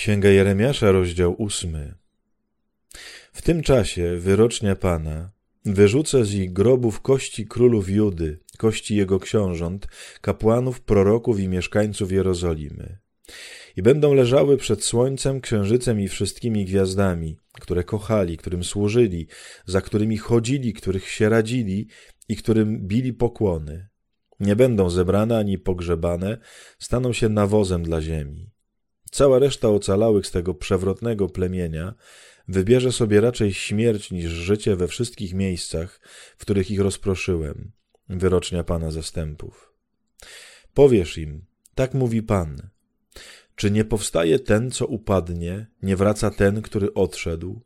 Księga Jeremiasza, rozdział ósmy. W tym czasie wyrocznia Pana wyrzucę z ich grobów kości królów Judy, kości jego książąt, kapłanów, proroków i mieszkańców Jerozolimy. I będą leżały przed słońcem, księżycem i wszystkimi gwiazdami, które kochali, którym służyli, za którymi chodzili, których się radzili i którym bili pokłony. Nie będą zebrane ani pogrzebane, staną się nawozem dla ziemi. Cała reszta ocalałych z tego przewrotnego plemienia wybierze sobie raczej śmierć niż życie we wszystkich miejscach, w których ich rozproszyłem, wyrocznia Pana zastępów. Powiesz im, tak mówi Pan, czy nie powstaje ten, co upadnie, nie wraca ten, który odszedł?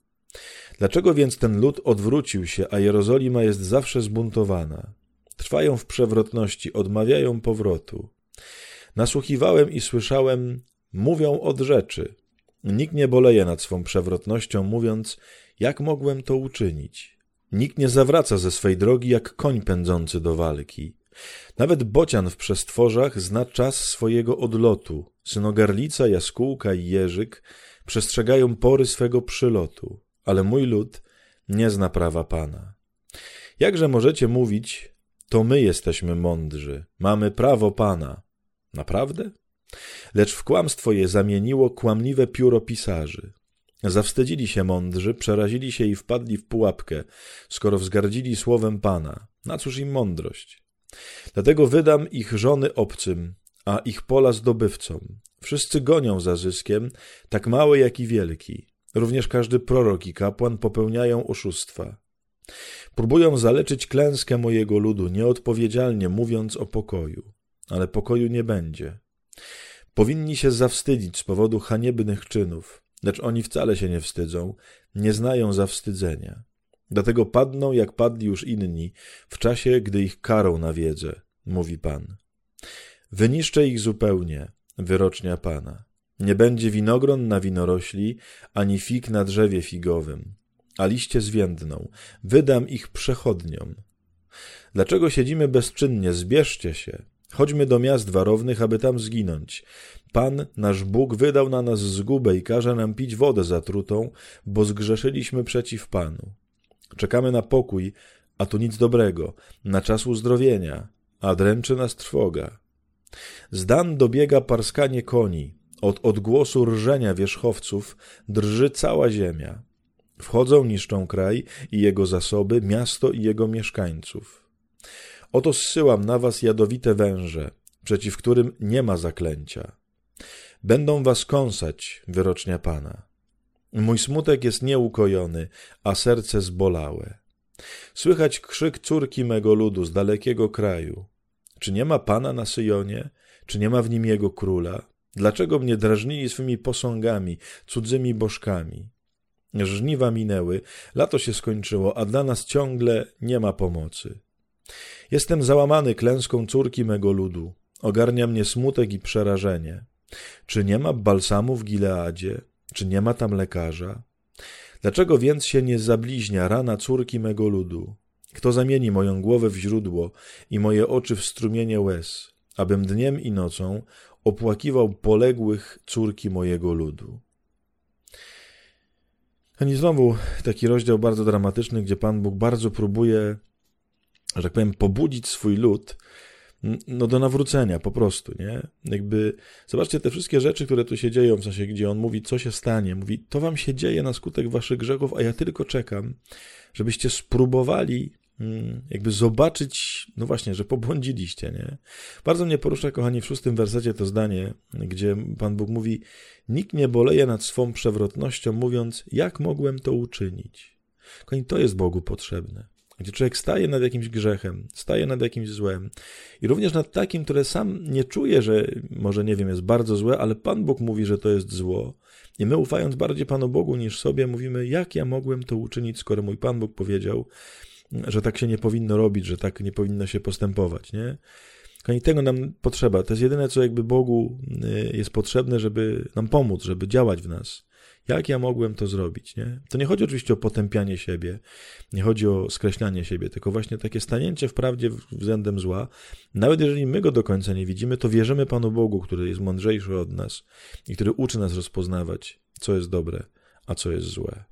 Dlaczego więc ten lud odwrócił się, a Jerozolima jest zawsze zbuntowana? Trwają w przewrotności, odmawiają powrotu. Nasłuchiwałem i słyszałem, mówią od rzeczy. Nikt nie boleje nad swą przewrotnością, mówiąc, jak mogłem to uczynić. Nikt nie zawraca ze swej drogi jak koń pędzący do walki. Nawet bocian w przestworzach zna czas swojego odlotu. Synogarlica, jaskółka i jeżyk przestrzegają pory swego przylotu, ale mój lud nie zna prawa Pana. Jakże możecie mówić, to my jesteśmy mądrzy, mamy prawo Pana. Naprawdę? Lecz w kłamstwo je zamieniło kłamliwe pióro pisarzy. Zawstydzili się mądrzy, przerazili się i wpadli w pułapkę, skoro wzgardzili słowem Pana. Na cóż im mądrość? Dlatego wydam ich żony obcym, a ich pola zdobywcom. Wszyscy gonią za zyskiem, tak mały jak i wielki. Również każdy prorok i kapłan popełniają oszustwa. Próbują zaleczyć klęskę mojego ludu nieodpowiedzialnie mówiąc o pokoju, ale pokoju nie będzie. Powinni się zawstydzić z powodu haniebnych czynów, lecz oni wcale się nie wstydzą, nie znają zawstydzenia. Dlatego padną, jak padli już inni, w czasie, gdy ich karą na wiedzę, mówi Pan. Wyniszczę ich zupełnie, wyrocznia Pana. Nie będzie winogron na winorośli, ani fig na drzewie figowym, a liście zwiędną. Wydam ich przechodniom. Dlaczego siedzimy bezczynnie? Zbierzcie się. Chodźmy do miast warownych, aby tam zginąć. Pan, nasz Bóg, wydał na nas zgubę i każe nam pić wodę zatrutą, bo zgrzeszyliśmy przeciw Panu. Czekamy na pokój, a tu nic dobrego, na czas uzdrowienia, a dręczy nas trwoga. Zdan dobiega parskanie koni, od odgłosu rżenia wierzchowców drży cała ziemia. Wchodzą, niszczą kraj i jego zasoby, miasto i jego mieszkańców. Oto zsyłam na was jadowite węże, przeciw którym nie ma zaklęcia. Będą was kąsać, wyrocznia Pana. Mój smutek jest nieukojony, a serce zbolałe. Słychać krzyk córki mego ludu z dalekiego kraju. Czy nie ma Pana na Syjonie? Czy nie ma w nim jego króla? Dlaczego mnie drażnili swymi posągami, cudzymi bożkami? Żniwa minęły, lato się skończyło, a dla nas ciągle nie ma pomocy. Jestem załamany klęską córki mego ludu. Ogarnia mnie smutek i przerażenie. Czy nie ma balsamu w Gileadzie? Czy nie ma tam lekarza? Dlaczego więc się nie zabliźnia rana córki mego ludu? Kto zamieni moją głowę w źródło i moje oczy w strumienie łez, abym dniem i nocą opłakiwał poległych córki mojego ludu? Ani znowu taki rozdział bardzo dramatyczny, gdzie Pan Bóg bardzo próbuje że tak powiem, pobudzić swój lud no do nawrócenia po prostu, nie? Jakby, zobaczcie te wszystkie rzeczy, które tu się dzieją, w sensie, gdzie on mówi, co się stanie, mówi, to wam się dzieje na skutek waszych grzechów, a ja tylko czekam, żebyście spróbowali mm, jakby zobaczyć, no właśnie, że pobłądziliście, nie? Bardzo mnie porusza, kochani, w szóstym wersecie to zdanie, gdzie Pan Bóg mówi, nikt nie boleje nad swą przewrotnością, mówiąc, jak mogłem to uczynić? Kochani, to jest Bogu potrzebne gdzie człowiek staje nad jakimś grzechem, staje nad jakimś złem i również nad takim, które sam nie czuje, że może, nie wiem, jest bardzo złe, ale Pan Bóg mówi, że to jest zło. I my ufając bardziej Panu Bogu niż sobie, mówimy, jak ja mogłem to uczynić, skoro mój Pan Bóg powiedział, że tak się nie powinno robić, że tak nie powinno się postępować, nie? Kochani, tego nam potrzeba. To jest jedyne, co jakby Bogu y, jest potrzebne, żeby nam pomóc, żeby działać w nas. Jak ja mogłem to zrobić? Nie? To nie chodzi oczywiście o potępianie siebie, nie chodzi o skreślanie siebie, tylko właśnie takie stanięcie w prawdzie względem zła. Nawet jeżeli my go do końca nie widzimy, to wierzymy Panu Bogu, który jest mądrzejszy od nas i który uczy nas rozpoznawać, co jest dobre, a co jest złe.